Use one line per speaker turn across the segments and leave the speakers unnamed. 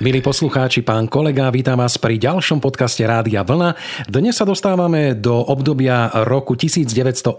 Milí poslucháči, pán kolega, vítam vás pri ďalšom podcaste Rádia Vlna. Dnes sa dostávame do obdobia roku 1983.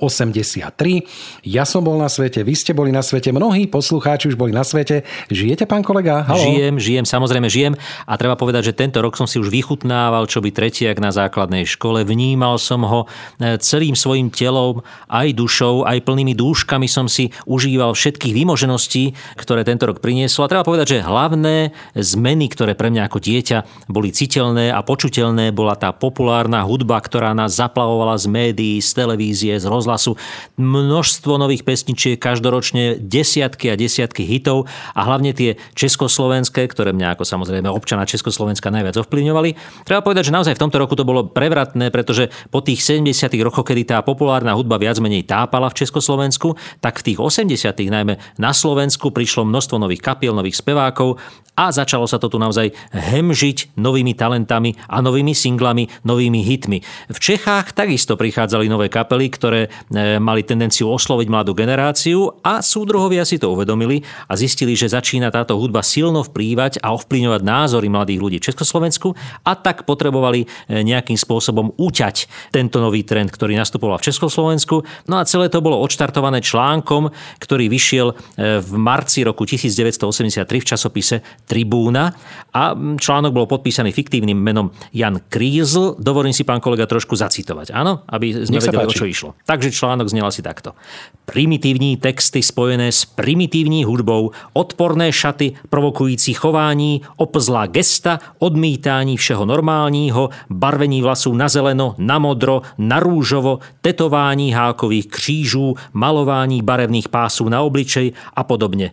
Ja som bol na svete, vy ste boli na svete, mnohí poslucháči už boli na svete. Žijete, pán kolega?
Halo. Žijem, žijem, samozrejme žijem. A treba povedať, že tento rok som si už vychutnával, čo by tretiak na základnej škole. Vnímal som ho e, celým svojim telom, aj dušou, aj plnými dúškami som si užíval všetkých výmožeností, ktoré tento rok priniesol. A treba povedať, že hlavné zmeny, ktoré pre mňa ako dieťa boli citeľné a počuteľné, bola tá populárna hudba, ktorá nás zaplavovala z médií, z televízie, z rozhlasu. Množstvo nových pesničiek, každoročne desiatky a desiatky hitov a hlavne tie československé, ktoré mňa ako samozrejme občana Československa najviac ovplyvňovali. Treba povedať, že naozaj v tomto roku to bolo prevratné, pretože po tých 70. rokoch, kedy tá populárna hudba viac menej tápala v Československu, tak v tých 80. najmä na Slovensku prišlo množstvo nových kapiel, nových spevákov a začalo sa to tu naozaj hemžiť novými talentami a novými singlami, novými hitmi. V Čechách takisto prichádzali nové kapely, ktoré e, mali tendenciu osloviť mladú generáciu a súdruhovia si to uvedomili a zistili, že začína táto hudba silno vplývať a ovplyvňovať názory mladých ľudí v Československu a tak potrebovali e, nejakým spôsobom uťať tento nový trend, ktorý nastupoval v Československu. No a celé to bolo odštartované článkom, ktorý vyšiel e, v marci roku 1983 v časopise Tribúna a článok bol podpísaný fiktívnym menom Jan Krízl. Dovolím si, pán kolega, trošku zacitovať, áno? Aby sme vedeli, o čo išlo. Takže článok znel asi takto. Primitívní texty spojené s primitívní hudbou, odporné šaty, provokující chování, opzlá gesta, odmítání všeho normálního, barvení vlasů na zeleno, na modro, na rúžovo, tetování hákových křížů, malování barevných pásů na obličej a podobne.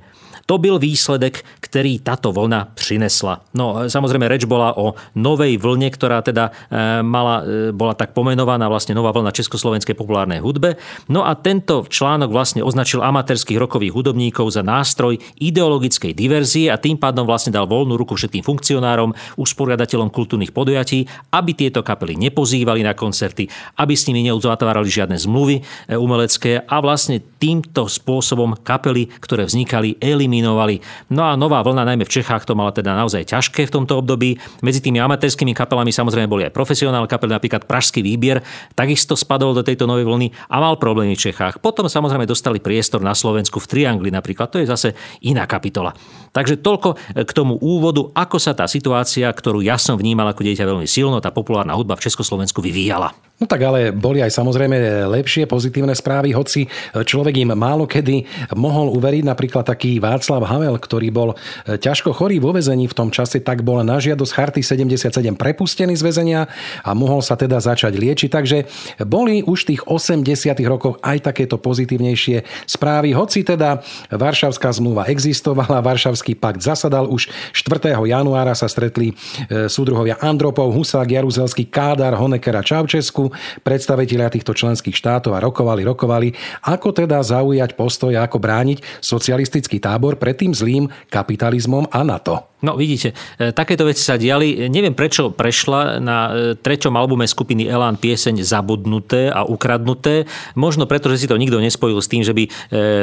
To byl výsledek, ktorý táto vlna prinesla. No samozrejme reč bola o novej vlne, ktorá teda e, mala, e, bola tak pomenovaná vlastne nová vlna československej populárnej hudbe. No a tento článok vlastne označil amatérských rokových hudobníkov za nástroj ideologickej diverzie a tým pádom vlastne dal voľnú ruku všetkým funkcionárom, usporiadateľom kultúrnych podujatí, aby tieto kapely nepozývali na koncerty, aby s nimi neuzatvárali žiadne zmluvy e, umelecké a vlastne týmto spôsobom kapely, ktoré vznikali, eliminovali eliminovali. No a nová vlna, najmä v Čechách, to mala teda naozaj ťažké v tomto období. Medzi tými amatérskými kapelami samozrejme boli aj profesionálne kapely, napríklad Pražský výbier, takisto spadol do tejto novej vlny a mal problémy v Čechách. Potom samozrejme dostali priestor na Slovensku v Triangli napríklad, to je zase iná kapitola. Takže toľko k tomu úvodu, ako sa tá situácia, ktorú ja som vnímal ako dieťa veľmi silno, tá populárna hudba v Československu vyvíjala.
No tak ale boli aj samozrejme lepšie pozitívne správy, hoci človek im málo kedy mohol uveriť. Napríklad taký Václav Havel, ktorý bol ťažko chorý vo vezení v tom čase, tak bol na žiadosť Charty 77 prepustený z väzenia a mohol sa teda začať liečiť. Takže boli už v tých 80 rokoch aj takéto pozitívnejšie správy. Hoci teda Varšavská zmluva existovala, Varšavský pakt zasadal, už 4. januára sa stretli e, súdruhovia Andropov, Husák, Jaruzelský, Kádar, Honecker a Čaučesku predstavitelia týchto členských štátov a rokovali, rokovali, ako teda zaujať postoj a ako brániť socialistický tábor pred tým zlým kapitalizmom a NATO.
No vidíte, e, takéto veci sa diali. Neviem, prečo prešla na e, treťom albume skupiny Elán pieseň Zabudnuté a ukradnuté. Možno preto, že si to nikto nespojil s tým, že by e,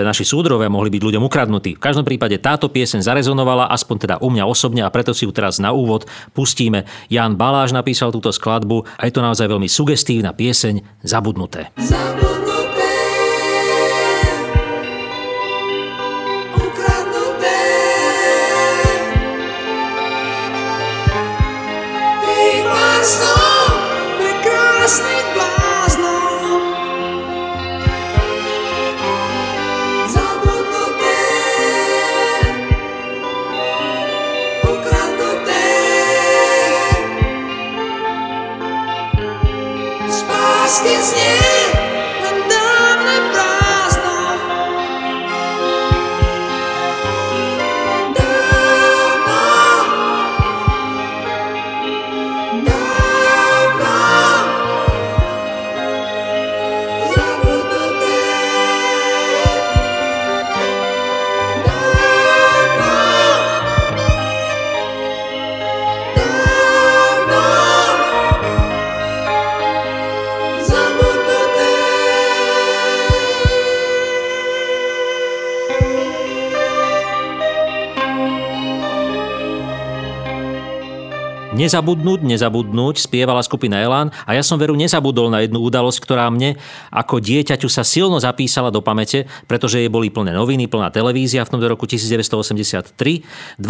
naši súdrovia mohli byť ľuďom ukradnutí. V každom prípade táto pieseň zarezonovala, aspoň teda u mňa osobne a preto si ju teraz na úvod pustíme. Jan Baláš napísal túto skladbu a je to naozaj veľmi sugestívna pieseň Zabudnuté. Zabudnuté. Nezabudnúť, nezabudnúť, spievala skupina Elán a ja som veru nezabudol na jednu udalosť, ktorá mne ako dieťaťu sa silno zapísala do pamäte, pretože jej boli plné noviny, plná televízia v tomto roku 1983. 12.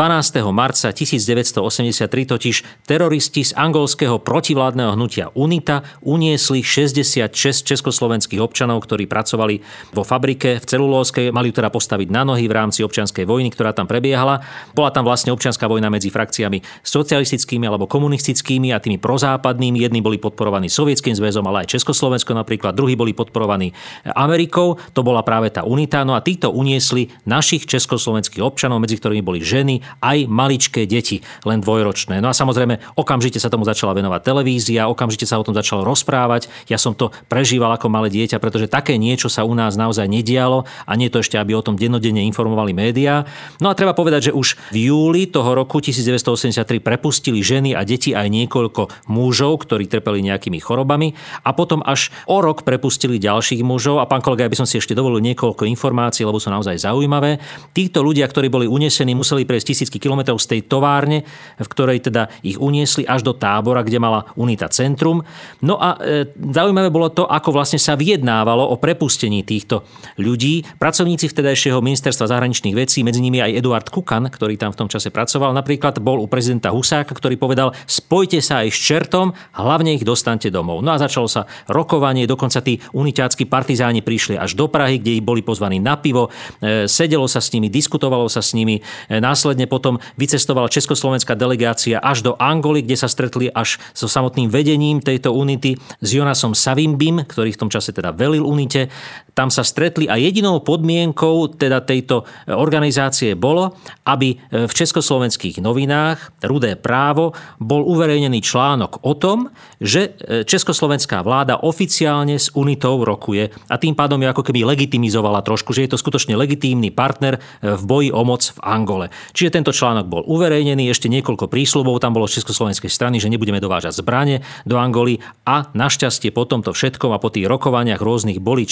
marca 1983 totiž teroristi z angolského protivládneho hnutia UNITA uniesli 66 československých občanov, ktorí pracovali vo fabrike v celulóskej, mali ju teda postaviť na nohy v rámci občianskej vojny, ktorá tam prebiehala. Bola tam vlastne občianská vojna medzi frakciami socialistickými alebo komunistickými a tými prozápadnými. Jedni boli podporovaní Sovietským zväzom, ale aj Československo napríklad, druhí boli podporovaní Amerikou. To bola práve tá unita. No a títo uniesli našich československých občanov, medzi ktorými boli ženy, aj maličké deti, len dvojročné. No a samozrejme, okamžite sa tomu začala venovať televízia, okamžite sa o tom začalo rozprávať. Ja som to prežíval ako malé dieťa, pretože také niečo sa u nás naozaj nedialo a nie to ešte, aby o tom dennodenne informovali médiá. No a treba povedať, že už v júli toho roku 1983 prepustili ženy ženy a deti aj niekoľko mužov, ktorí trpeli nejakými chorobami a potom až o rok prepustili ďalších mužov a pán kolega, ja by som si ešte dovolil niekoľko informácií, lebo sú naozaj zaujímavé. Títo ľudia, ktorí boli unesení, museli prejsť tisícky kilometrov z tej továrne, v ktorej teda ich uniesli až do tábora, kde mala Unita Centrum. No a e, zaujímavé bolo to, ako vlastne sa vyjednávalo o prepustení týchto ľudí. Pracovníci vtedajšieho ministerstva zahraničných vecí, medzi nimi aj Eduard Kukan, ktorý tam v tom čase pracoval, napríklad bol u prezidenta Husáka, ktorý povedal, povedal, spojte sa aj s čertom, hlavne ich dostante domov. No a začalo sa rokovanie, dokonca tí unitácky partizáni prišli až do Prahy, kde ich boli pozvaní na pivo, e, sedelo sa s nimi, diskutovalo sa s nimi, e, následne potom vycestovala československá delegácia až do Angoly, kde sa stretli až so samotným vedením tejto unity s Jonasom Savimbim, ktorý v tom čase teda velil unite. Tam sa stretli a jedinou podmienkou teda tejto organizácie bolo, aby v československých novinách Rudé právo bol uverejnený článok o tom, že e, československá vláda oficiálne s Unitou rokuje a tým pádom ju ako keby legitimizovala trošku, že je to skutočne legitímny partner e, v boji o moc v Angole. Čiže tento článok bol uverejnený, ešte niekoľko prísľubov tam bolo z československej strany, že nebudeme dovážať zbranie do Angoly a našťastie po tomto všetkom a po tých rokovaniach rôznych boli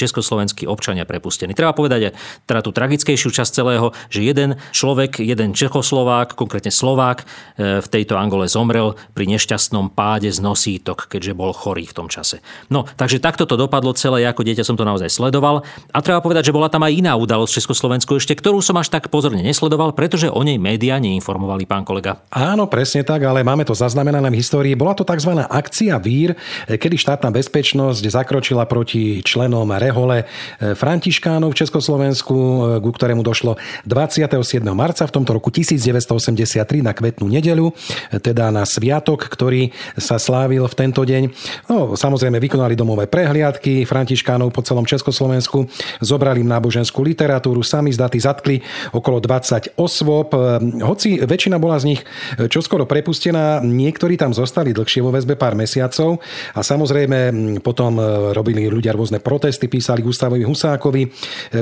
československí občania prepustení. Treba povedať aj teda tú tragickejšiu časť celého, že jeden človek, jeden Čechoslovák, konkrétne Slovák e, v tejto Angole zomrel pri nešťastnom páde z nosítok, keďže bol chorý v tom čase. No, takže takto to dopadlo celé, ja ako dieťa som to naozaj sledoval. A treba povedať, že bola tam aj iná udalosť v Československu ešte, ktorú som až tak pozorne nesledoval, pretože o nej médiá neinformovali, pán kolega.
Áno, presne tak, ale máme to zaznamenané v histórii. Bola to tzv. akcia Vír, kedy štátna bezpečnosť zakročila proti členom Rehole eh, Františkánov v Československu, eh, ku ktorému došlo 27. marca v tomto roku 1983 na kvetnú nedeľu, eh, teda na sviatok, ktorý sa slávil v tento deň. No, samozrejme vykonali domové prehliadky Františkánov po celom Československu, zobrali im náboženskú literatúru, sami zdaty zatkli okolo 20 osôb. Hoci väčšina bola z nich čoskoro prepustená, niektorí tam zostali dlhšie vo väzbe pár mesiacov a samozrejme potom robili ľudia rôzne protesty, písali Gustavovi Husákovi,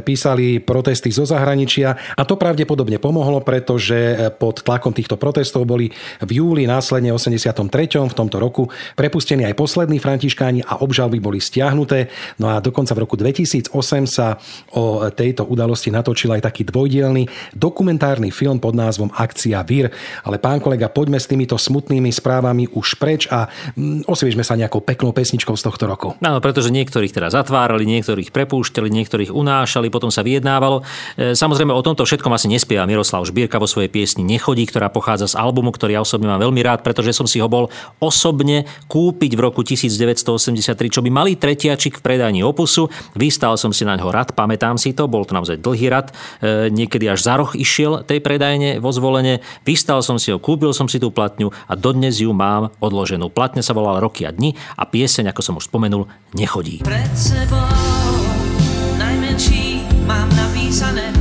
písali protesty zo zahraničia a to pravdepodobne pomohlo, pretože pod tlakom týchto protestov boli v júli následne 83. v tomto roku prepustení aj poslední františkáni a obžalby boli stiahnuté. No a dokonca v roku 2008 sa o tejto udalosti natočil aj taký dvojdielný dokumentárny film pod názvom Akcia Vír. Ale pán kolega, poďme s týmito smutnými správami už preč a mm, osviežme sa nejakou peknou pesničkou z tohto roku.
Áno, pretože niektorých teda zatvárali, niektorých prepúšťali, niektorých unášali, potom sa vyjednávalo. E, samozrejme o tomto všetkom asi nespieva Miroslav Žbírka vo svojej piesni Nechodí, ktorá pochádza z albumu, ktorý ja osobne mám veľmi rád pretože som si ho bol osobne kúpiť v roku 1983, čo by malý tretiačik v predaní opusu. Vystal som si na ňo rad, pamätám si to, bol to naozaj dlhý rad, e, niekedy až za roh išiel tej predajne vo zvolenie. Vystal som si ho, kúpil som si tú platňu a dodnes ju mám odloženú. Platňa sa volala Roky a dni a pieseň, ako som už spomenul, nechodí. Pred sebou
sunny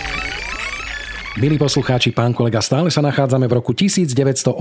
Milí poslucháči, pán kolega, stále sa nachádzame v roku 1983.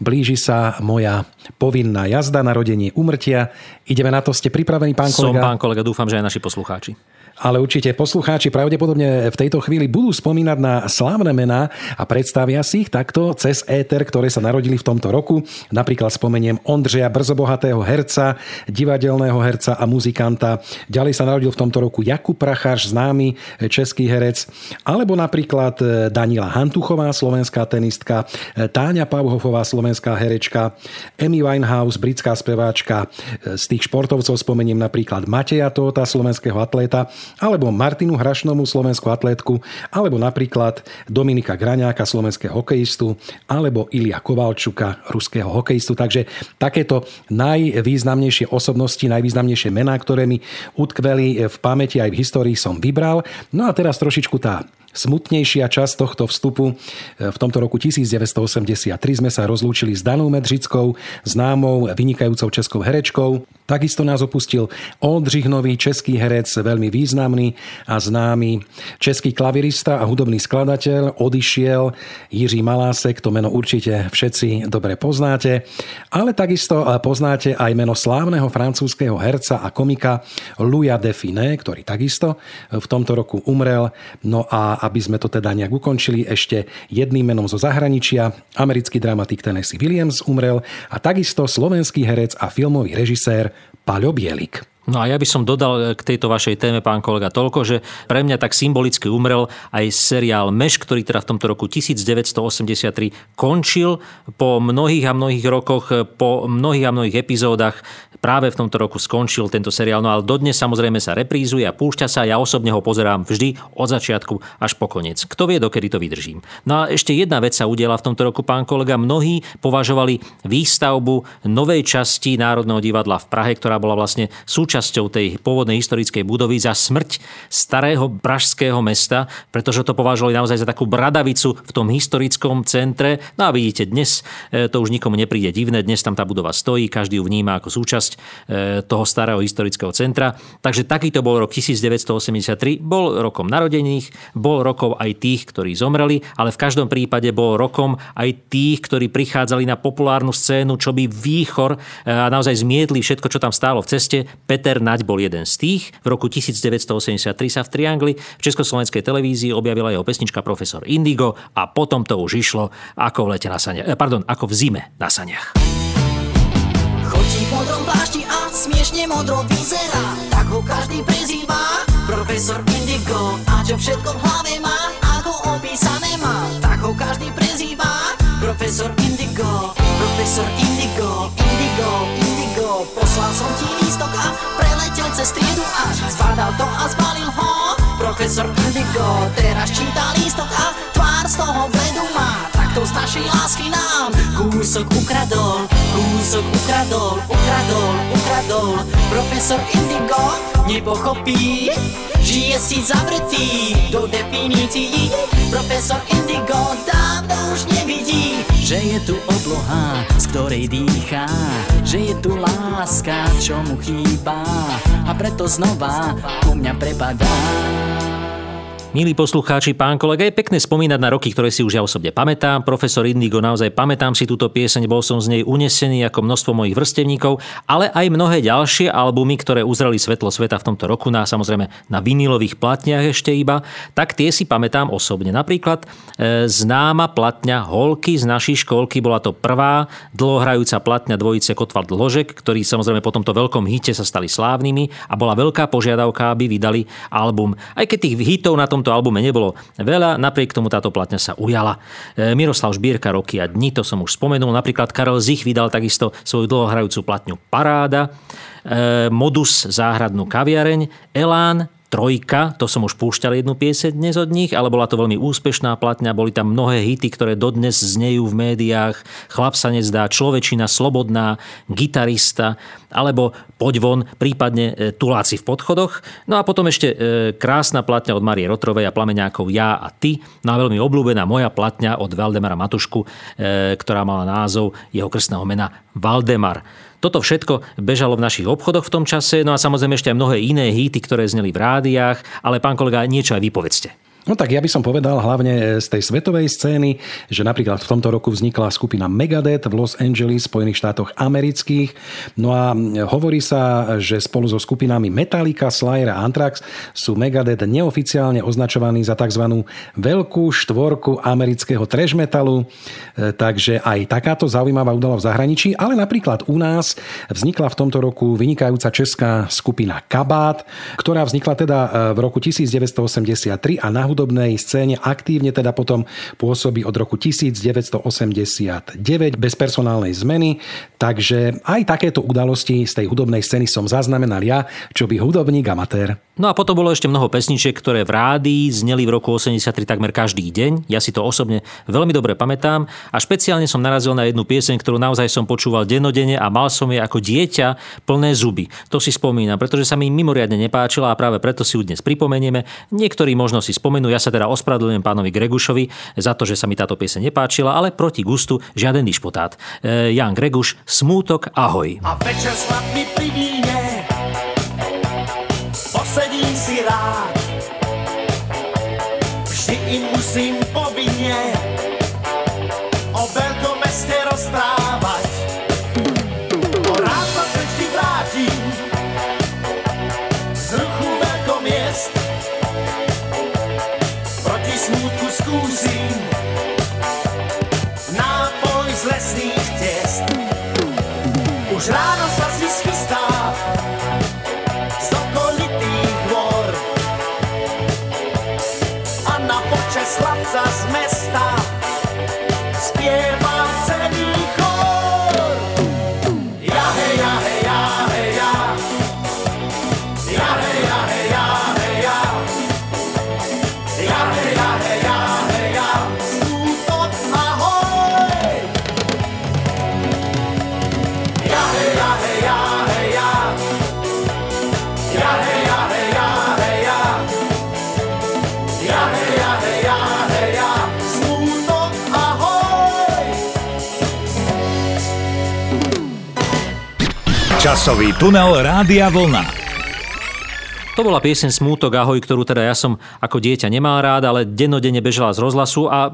Blíži sa moja povinná jazda, narodenie, umrtia. Ideme na to, ste pripravení, pán kolega?
Som pán kolega, dúfam, že aj naši poslucháči
ale určite poslucháči pravdepodobne v tejto chvíli budú spomínať na slávne mená a predstavia si ich takto cez éter, ktoré sa narodili v tomto roku. Napríklad spomeniem Ondřeja Brzobohatého herca, divadelného herca a muzikanta. Ďalej sa narodil v tomto roku Jakub Pracháš, známy český herec, alebo napríklad Danila Hantuchová, slovenská tenistka, Táňa Pauhofová, slovenská herečka, Amy Winehouse, britská speváčka. Z tých športovcov spomeniem napríklad Mateja Tóta, slovenského atléta, alebo Martinu Hrašnomu, slovenskú atlétku, alebo napríklad Dominika Graňáka, slovenského hokejistu, alebo Ilia Kovalčuka, ruského hokejistu. Takže takéto najvýznamnejšie osobnosti, najvýznamnejšie mená, ktoré mi utkveli v pamäti aj v histórii som vybral. No a teraz trošičku tá smutnejšia časť tohto vstupu. V tomto roku 1983 sme sa rozlúčili s Danou Medřickou, známou, vynikajúcou českou herečkou. Takisto nás opustil Oldřich Nový, český herec, veľmi významný a známy český klavirista a hudobný skladateľ. Odišiel Jiří Malásek, to meno určite všetci dobre poznáte. Ale takisto poznáte aj meno slávneho francúzského herca a komika Louis Define, ktorý takisto v tomto roku umrel. No a aby sme to teda nejak ukončili, ešte jedným menom zo zahraničia. Americký dramatik Tennessee Williams umrel a takisto slovenský herec a filmový režisér Paľo Bielik.
No a ja by som dodal k tejto vašej téme, pán kolega, toľko, že pre mňa tak symbolicky umrel aj seriál Meš, ktorý teda v tomto roku 1983 končil po mnohých a mnohých rokoch, po mnohých a mnohých epizódach práve v tomto roku skončil tento seriál, no ale dodnes samozrejme sa reprízuje a púšťa sa. Ja osobne ho pozerám vždy od začiatku až po koniec. Kto vie, dokedy to vydržím. No a ešte jedna vec sa udiela v tomto roku, pán kolega. Mnohí považovali výstavbu novej časti Národného divadla v Prahe, ktorá bola vlastne súčasťou tej pôvodnej historickej budovy za smrť starého pražského mesta, pretože to považovali naozaj za takú bradavicu v tom historickom centre. No a vidíte, dnes e, to už nikomu nepríde divné, dnes tam tá budova stojí, každý ju vníma ako súčasť e, toho starého historického centra. Takže takýto bol rok 1983. Bol rokom narodených, bol rokom aj tých, ktorí zomreli, ale v každom prípade bol rokom aj tých, ktorí prichádzali na populárnu scénu, čo by výchor e, a naozaj zmietli všetko, čo tam stálo v ceste. Peter Naď bol jeden z tých. V roku 1983 sa v Triangli v Československej televízii objavila jeho pesnička Profesor Indigo a potom to už išlo ako v lete na saniach, e, pardon, ako v zime na saniach.
Chodí v modrom plášti a smiešne modro vyzerá Tak ho každý prezýva Profesor Indigo A čo všetko v hlave má Ako opísané má Tak ho každý prezýva to a zbalil ho. Profesor Indigo Teraz číta lístok a tvár z toho bledu má. To z našej lásky nám. Kúsok ukradol, kúsok ukradol, ukradol, ukradol. Profesor Indigo nepochopí Žije si zavretý do definícií. Profesor Indigo dávno už nevidí Že je tu obloha, z ktorej dýchá Že je tu láska, čo mu chýba. A preto znova ku mňa prepadá
Milí poslucháči, pán kolega, je pekné spomínať na roky, ktoré si už ja osobne pamätám. Profesor Indigo, naozaj pamätám si túto pieseň, bol som z nej unesený ako množstvo mojich vrstevníkov, ale aj mnohé ďalšie albumy, ktoré uzreli svetlo sveta v tomto roku, na samozrejme na vinilových platniach ešte iba, tak tie si pamätám osobne. Napríklad e, známa platňa Holky z našej školky, bola to prvá dlhohrajúca platňa dvojice Kotval Dlhožek, ktorí samozrejme po tomto veľkom hite sa stali slávnymi a bola veľká požiadavka, aby vydali album. Aj keď tých hitov na tom tomto albume nebolo veľa, napriek tomu táto platňa sa ujala. E, Miroslav Žbírka roky a dni, to som už spomenul. Napríklad Karel Zich vydal takisto svoju dlhohrajúcu platňu Paráda, e, Modus záhradnú kaviareň, Elán, Trojka, to som už púšťal jednu pieseň dnes od nich, ale bola to veľmi úspešná platňa, boli tam mnohé hity, ktoré dodnes znejú v médiách. Chlap sa nezdá, človečina, slobodná, gitarista, alebo poď von, prípadne e, tuláci v podchodoch. No a potom ešte e, krásna platňa od Marie Rotrovej a Plameňákov Ja a ty. No a veľmi obľúbená moja platňa od Valdemara Matušku, e, ktorá mala názov jeho krstného mena Valdemar. Toto všetko bežalo v našich obchodoch v tom čase, no a samozrejme ešte aj mnohé iné hity, ktoré zneli v rádiách, ale pán kolega, niečo aj vypovedzte.
No tak ja by som povedal hlavne z tej svetovej scény, že napríklad v tomto roku vznikla skupina Megadeth v Los Angeles, Spojených štátoch amerických. No a hovorí sa, že spolu so skupinami Metallica, Slayer a Anthrax sú Megadeth neoficiálne označovaní za tzv. veľkú štvorku amerického trash metalu. E, takže aj takáto zaujímavá udala v zahraničí, ale napríklad u nás vznikla v tomto roku vynikajúca česká skupina Kabát, ktorá vznikla teda e, v roku 1983 a na hudobnej scéne aktívne teda potom pôsobí od roku 1989 bez personálnej zmeny, takže aj takéto udalosti z tej hudobnej scény som zaznamenal ja, čo by hudobník amatér.
No a potom bolo ešte mnoho pesničiek, ktoré v rádii zneli v roku 83 takmer každý deň. Ja si to osobne veľmi dobre pamätám a špeciálne som narazil na jednu pieseň, ktorú naozaj som počúval dennodenne a mal som jej ako dieťa plné zuby. To si spomínam, pretože sa mi mimoriadne nepáčila a práve preto si ju dnes pripomenieme. Niektorí možno si spomenú, ja sa teda ospravedlňujem pánovi Gregušovi za to, že sa mi táto pieseň nepáčila, ale proti gustu žiaden dišpotát. E, Jan Greguš, Smútok, ahoj.
A večer s chlapmi pri
Časový tunel Rádia Vlna.
To bola pieseň Smútok ahoj, ktorú teda ja som ako dieťa nemal rád, ale dennodenne bežala z rozhlasu a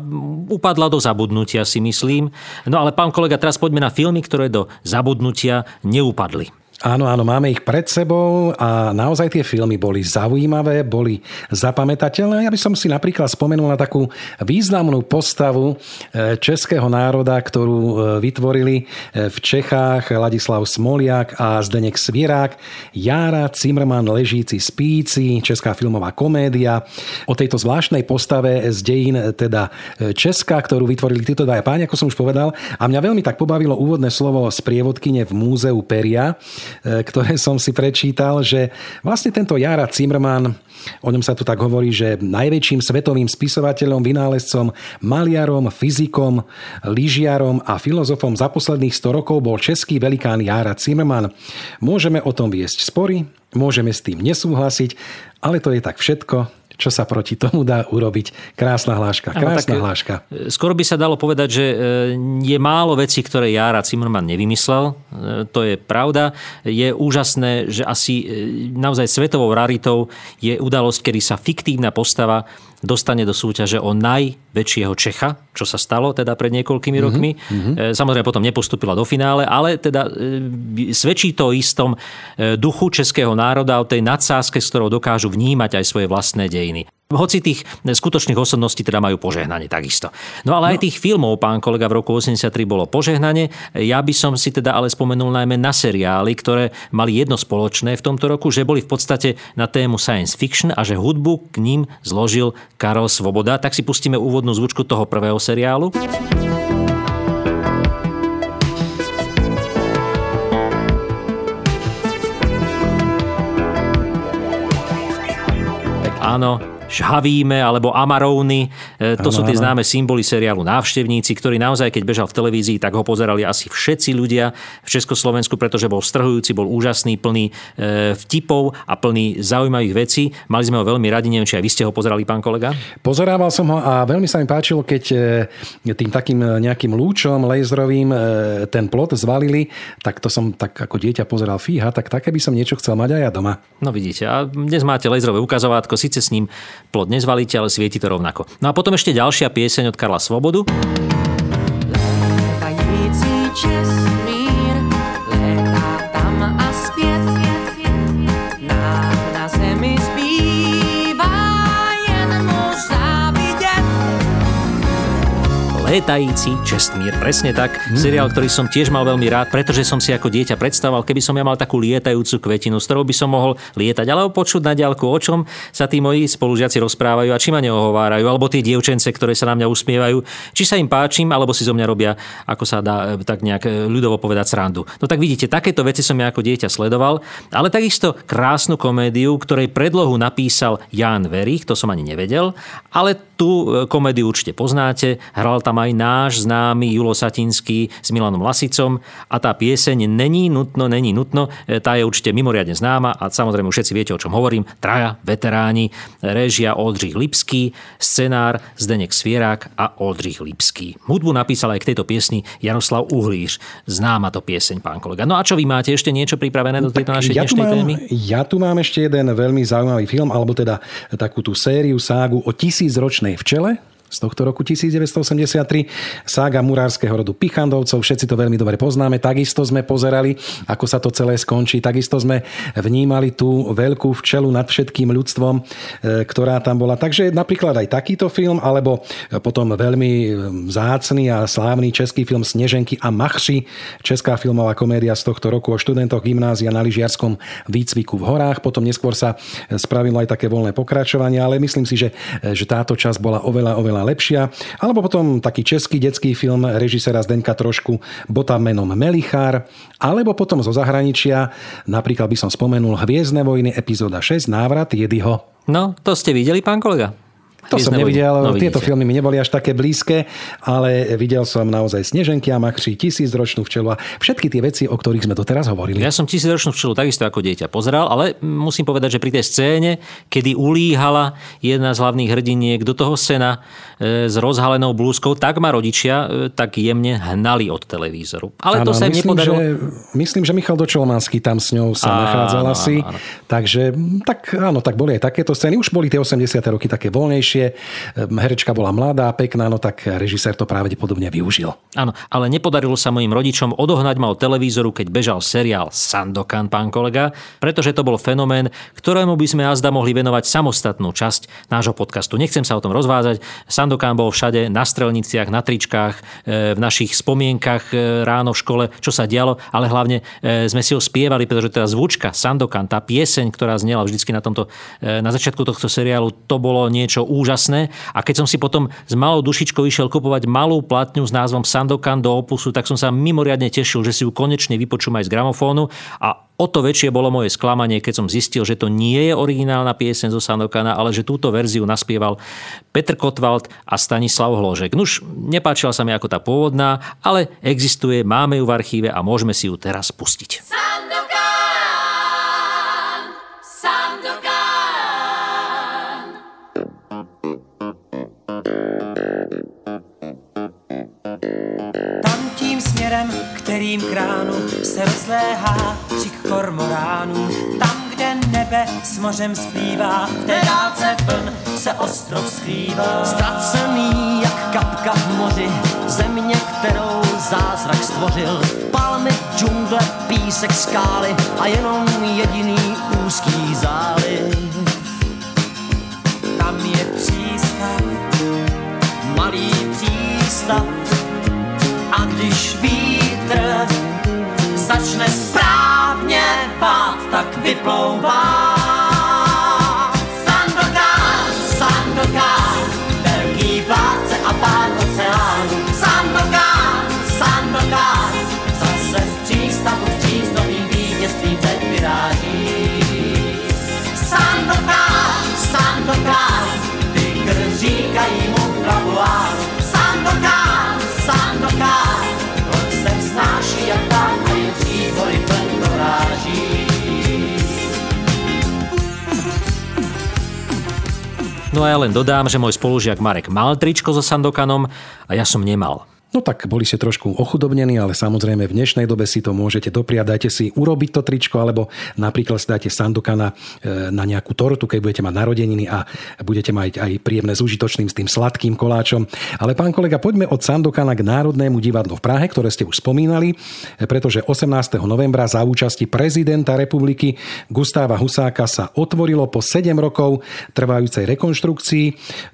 upadla do zabudnutia si myslím. No ale pán kolega, teraz poďme na filmy, ktoré do zabudnutia neupadli.
Áno, áno, máme ich pred sebou a naozaj tie filmy boli zaujímavé, boli zapamätateľné. Ja by som si napríklad spomenul na takú významnú postavu e, českého národa, ktorú e, vytvorili e, v Čechách Ladislav Smoliak a Zdenek Svierák. Jára Cimrman ležíci spíci, česká filmová komédia. O tejto zvláštnej postave z dejín teda Česka, ktorú vytvorili títo dvaja páni, ako som už povedal. A mňa veľmi tak pobavilo úvodné slovo z prievodkyne v múzeu Peria, ktoré som si prečítal, že vlastne tento Jara Zimmerman, o ňom sa tu tak hovorí, že najväčším svetovým spisovateľom, vynálezcom, maliarom, fyzikom, lyžiarom a filozofom za posledných 100 rokov bol český velikán Jara Zimmerman. Môžeme o tom viesť spory, môžeme s tým nesúhlasiť, ale to je tak všetko, čo sa proti tomu dá urobiť. Krásna hláška, krásna
tak,
hláška.
Skoro by sa dalo povedať, že e, je málo vecí, ktoré Jara Zimmerman nevymyslel. E, To je pravda. Je úžasné, že asi e, naozaj svetovou raritou je udalosť, kedy sa fiktívna postava dostane do súťaže o najväčšieho Čecha, čo sa stalo teda pred niekoľkými
Mhm,
rokmi. Mm-hmm. Samozrejme potom nepostupila do finále, ale teda e, svedčí to o istom e, duchu českého národa, o tej nadsázke, s ktorou dokážu vnímať aj svoje vlastné dejiny. Hoci tých skutočných osobností teda majú požehnanie takisto. No ale aj tých filmov, pán kolega, v roku 83 bolo požehnanie. Ja by som si teda ale spomenul najmä na seriály, ktoré mali jedno spoločné v tomto roku, že boli v podstate na tému science fiction a že hudbu k ním zložil Karol Svoboda. Tak si pustíme úvodnú zvučku toho prvého seriálu. Áno, žhavíme alebo amaróny. E, To
Áno,
sú tie známe symboly seriálu Návštevníci, ktorý naozaj, keď bežal v televízii, tak ho pozerali asi všetci ľudia v Československu, pretože bol strhujúci, bol úžasný, plný e, vtipov a plný zaujímavých vecí. Mali sme ho veľmi radi, neviem, či aj vy ste ho pozerali, pán kolega.
Pozerával som ho a veľmi sa mi páčilo, keď e, tým takým nejakým lúčom laserovým ten plot zvalili, tak to som tak ako dieťa pozeral, fíha, tak také by som niečo chcel mať aj ja doma.
No vidíte, a dnes máte laserové ukazovátko, síce s ním plot nezvalíte, ale svieti to rovnako. No a potom ešte ďalšia pieseň od Karla Svobodu.
Létající Čestmír
Létajíci Čestmír, presne tak. Seriál, ktorý som tiež mal veľmi rád, pretože som si ako dieťa predstavoval, keby som ja mal takú lietajúcu kvetinu, s ktorou by som mohol lietať, alebo počuť na diaľku, o čom sa tí moji spolužiaci rozprávajú a či ma neohovárajú, alebo tie dievčence, ktoré sa na mňa usmievajú, či sa im páčim, alebo si zo mňa robia, ako sa dá e, tak nejak e, ľudovo povedať srandu. No tak vidíte, takéto veci som ja ako dieťa sledoval, ale takisto krásnu komédiu, ktorej predlohu napísal Jan Verich, to som ani nevedel, ale tú e, komédiu určite poznáte. Hral tam aj náš známy Julo Satinský s Milanom Lasicom a tá pieseň Není nutno, není nutno, e, tá je určite mimoriadne známa a samozrejme všetci viete, o čom hovorím. Traja veteráni, režia Oldřich Lipský, scenár Zdenek Svierák a Oldřich Lipský. Hudbu napísal aj k tejto piesni Jaroslav Uhlíř. Známa to pieseň, pán kolega. No a čo vy máte ešte niečo pripravené do tejto našej
ja,
dnešnej
mám,
témy?
ja tu mám ešte jeden veľmi zaujímavý film, alebo teda takú tú sériu, ságu o tisícročnej včele z tohto roku 1983. Sága murárskeho rodu Pichandovcov, všetci to veľmi dobre poznáme. Takisto sme pozerali, ako sa to celé skončí. Takisto sme vnímali tú veľkú včelu nad všetkým ľudstvom, e, ktorá tam bola. Takže napríklad aj takýto film, alebo potom veľmi e, zácný a slávny český film Sneženky a Machři, česká filmová komédia z tohto roku o študentoch gymnázia na lyžiarskom výcviku v horách. Potom neskôr sa spravilo aj také voľné pokračovanie, ale myslím si, že, že táto časť bola oveľa, oveľa lepšia. Alebo potom taký český detský film režisera Zdenka Trošku Bota menom Melichár. Alebo potom zo zahraničia, napríklad by som spomenul Hviezdne vojny epizóda 6 Návrat Jedyho.
No, to ste videli, pán kolega?
To som nevidel,
No,
tieto filmy mi neboli až také blízke, ale videl som naozaj Sneženky a Machři, tisícročnú včelu a všetky tie veci, o ktorých sme doteraz hovorili.
Ja som tisícročnú včelu takisto ako dieťa pozeral, ale musím povedať, že pri tej scéne, kedy ulíhala jedna z hlavných hrdiniek do toho sena e, s rozhalenou blúzkou, tak ma rodičia e, tak jemne hnali od televízoru. Ale to
Áno,
sa im
myslím,
nepodarilo.
Že, myslím, že Michal Dočolmanský tam s ňou sa
Áno,
nachádzal asi.
áno.
Takže tak áno, tak boli aj takéto scény. Už boli tie 80. roky také voľnejšie. Ehm, Herečka bola mladá, pekná, no tak režisér to pravdepodobne využil.
Áno, ale nepodarilo sa mojim rodičom odohnať ma od televízoru, keď bežal seriál Sandokan, pán kolega, pretože to bol fenomén, ktorému by sme azda mohli venovať samostatnú časť nášho podcastu. Nechcem sa o tom rozvázať. Sandokan bol všade na strelniciach, na tričkách, e, v našich spomienkach e, ráno v škole, čo sa dialo, ale hlavne e, sme si ho spievali, pretože tá zvučka Sandokan, tá pieseň, ktorá znela vždycky na, tomto, na začiatku tohto seriálu, to bolo niečo úžasné. A keď som si potom s malou dušičkou išiel kupovať malú platňu s názvom Sandokan do opusu, tak som sa mimoriadne tešil, že si ju konečne vypočujem aj z gramofónu a o to väčšie bolo moje sklamanie, keď som zistil, že to nie je originálna pieseň zo Sandokana, ale že túto verziu naspieval Petr Kotwald a Stanislav Hložek. Nuž, nepáčila sa mi ako tá pôvodná, ale existuje, máme ju v archíve a môžeme si ju teraz pustiť.
Sandokan,
Tam tím směrem, kterým kránu se rozléhá křik kormoránů. Tam, kde nebe s mořem splývá, v té dálce vln se ostrov skrývá.
Ztracený jak kapka v moři, země, kterou zázrak stvořil. Palmy, džungle, písek, skály a jenom jediný úzký záliv.
Přístav
a když vítr začne správně pát, tak vyplouvá. Sandokan, Sandokan,
No a ja len dodám, že môj spolužiak Marek mal tričko so Sandokanom a ja som nemal.
No tak boli ste trošku ochudobnení, ale samozrejme v dnešnej dobe si to môžete dopriať. Dajte si urobiť to tričko, alebo napríklad si dajte sandokana e, na nejakú tortu, keď budete mať narodeniny a budete mať aj príjemné s užitočným s tým sladkým koláčom. Ale pán kolega, poďme od Sandokana k Národnému divadlu v Prahe, ktoré ste už spomínali, e, pretože 18. novembra za účasti prezidenta republiky Gustáva Husáka sa otvorilo po 7 rokov trvajúcej rekonštrukcii.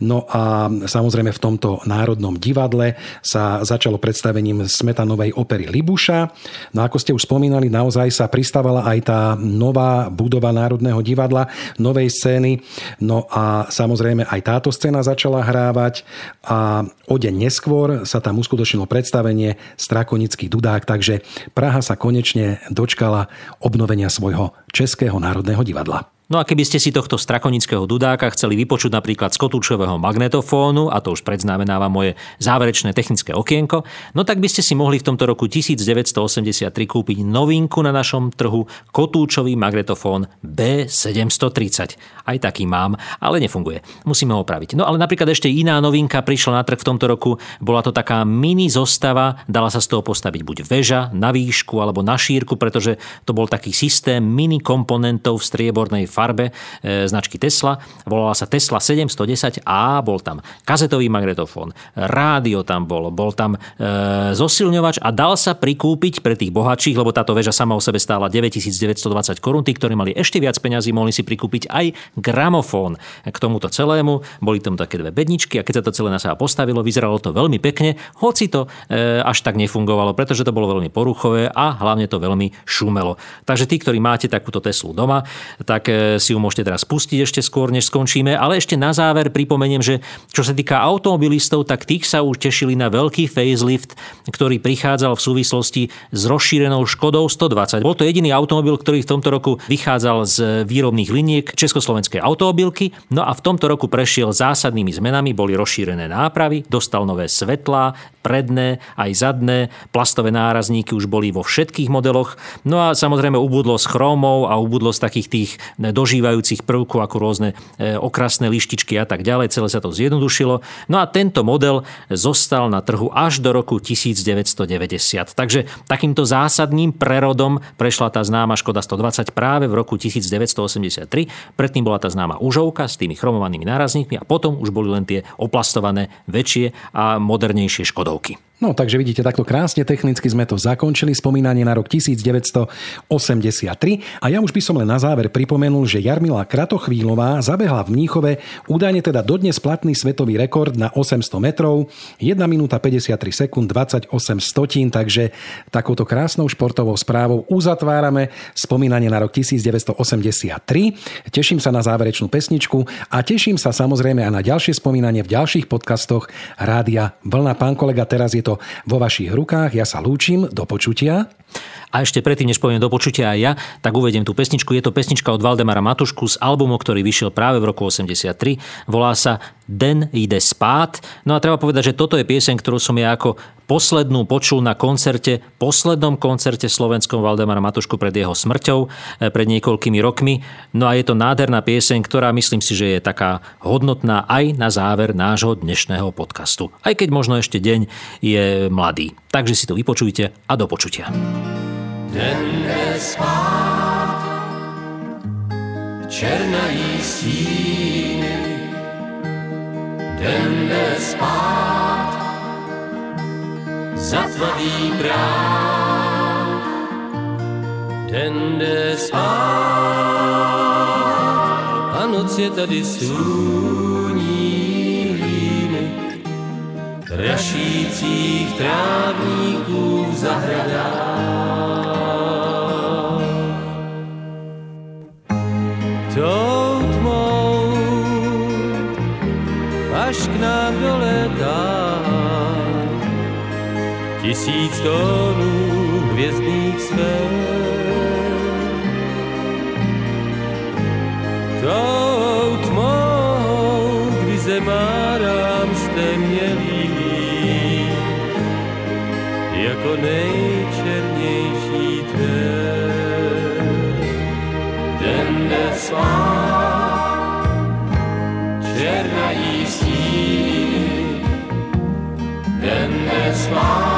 No a samozrejme v tomto Národnom divadle sa začalo predstavením smetanovej opery Libuša. No ako ste už spomínali, naozaj sa pristávala aj tá nová budova Národného divadla, novej scény. No a samozrejme aj táto scéna začala hrávať a o deň neskôr sa tam uskutočnilo predstavenie Strakonický dudák, takže Praha sa konečne dočkala obnovenia svojho Českého národného divadla.
No a keby ste si tohto strakonického dudáka chceli vypočuť napríklad z kotúčového magnetofónu, a to už predznamenáva moje záverečné technické okienko, no tak by ste si mohli v tomto roku 1983 kúpiť novinku na našom trhu kotúčový magnetofón B730. Aj taký mám, ale nefunguje. Musíme ho opraviť. No ale napríklad ešte iná novinka prišla na trh v tomto roku. Bola to taká mini zostava, dala sa z toho postaviť buď väža na výšku alebo na šírku, pretože to bol taký systém mini komponentov v striebornej farbe e, značky Tesla. Volala sa Tesla 710A, bol tam kazetový magnetofón, rádio tam bol, bol tam e, zosilňovač a dal sa prikúpiť pre tých bohatších, lebo táto väža sama o sebe stála 9920 korún. Tí, ktorí mali ešte viac peňazí, mohli si prikúpiť aj gramofón k tomuto celému. Boli tam také dve bedničky a keď sa to celé na seba postavilo, vyzeralo to veľmi pekne, hoci to e, až tak nefungovalo, pretože to bolo veľmi poruchové a hlavne to veľmi šumelo. Takže tí, ktorí máte takúto Teslu doma, tak e, si ju môžete teraz pustiť ešte skôr, než skončíme. Ale ešte na záver pripomeniem, že čo sa týka automobilistov, tak tých sa už tešili na veľký facelift, ktorý prichádzal v súvislosti s rozšírenou Škodou 120. Bol to jediný automobil, ktorý v tomto roku vychádzal z výrobných liniek Československej automobilky. No a v tomto roku prešiel zásadnými zmenami, boli rozšírené nápravy, dostal nové svetlá, predné aj zadné, plastové nárazníky už boli vo všetkých modeloch. No a samozrejme ubudlo z chromov a ubudlo z takých tých dožívajúcich prvkov ako rôzne e, okrasné lištičky a tak ďalej. Celé sa to zjednodušilo. No a tento model zostal na trhu až do roku 1990. Takže takýmto zásadným prerodom prešla tá známa Škoda 120 práve v roku 1983. Predtým bola tá známa užovka s tými chromovanými nárazníkmi a potom už boli len tie oplastované väčšie a modernejšie Škodovky.
No, takže vidíte, takto krásne technicky sme to zakončili, spomínanie na rok 1983. A ja už by som len na záver pripomenul, že Jarmila Kratochvílová zabehla v Mníchove údajne teda dodnes platný svetový rekord na 800 metrov, 1 minúta 53 sekúnd 28 stotín, takže takouto krásnou športovou správou uzatvárame spomínanie na rok 1983. Teším sa na záverečnú pesničku a teším sa samozrejme aj na ďalšie spomínanie v ďalších podcastoch Rádia Vlna. Pán kolega, teraz je vo vašich rukách. Ja sa lúčim. Do počutia.
A ešte predtým, než poviem do počutia aj ja, tak uvediem tú pesničku. Je to pesnička od Valdemara Matušku z albumu, ktorý vyšiel práve v roku 83. Volá sa Den ide spát. No a treba povedať, že toto je pieseň, ktorú som ja ako poslednú počul na koncerte, poslednom koncerte slovenskom Valdemara Matušku pred jeho smrťou, eh, pred niekoľkými rokmi. No a je to nádherná pieseň, ktorá myslím si, že je taká hodnotná aj na záver nášho dnešného podcastu. Aj keď možno ešte deň je mladý. Takže si to vypočujte a do počutia.
Den jde spát, černají stíny. Den jde spát, zatmavý prách. Den jde spát, a noc je tady sluní prašících trávníků v zahradách. tou tmou, až k nám doletá tisíc tónů to nejčernější ten. Den nesmá, černají stíny, den nesmá,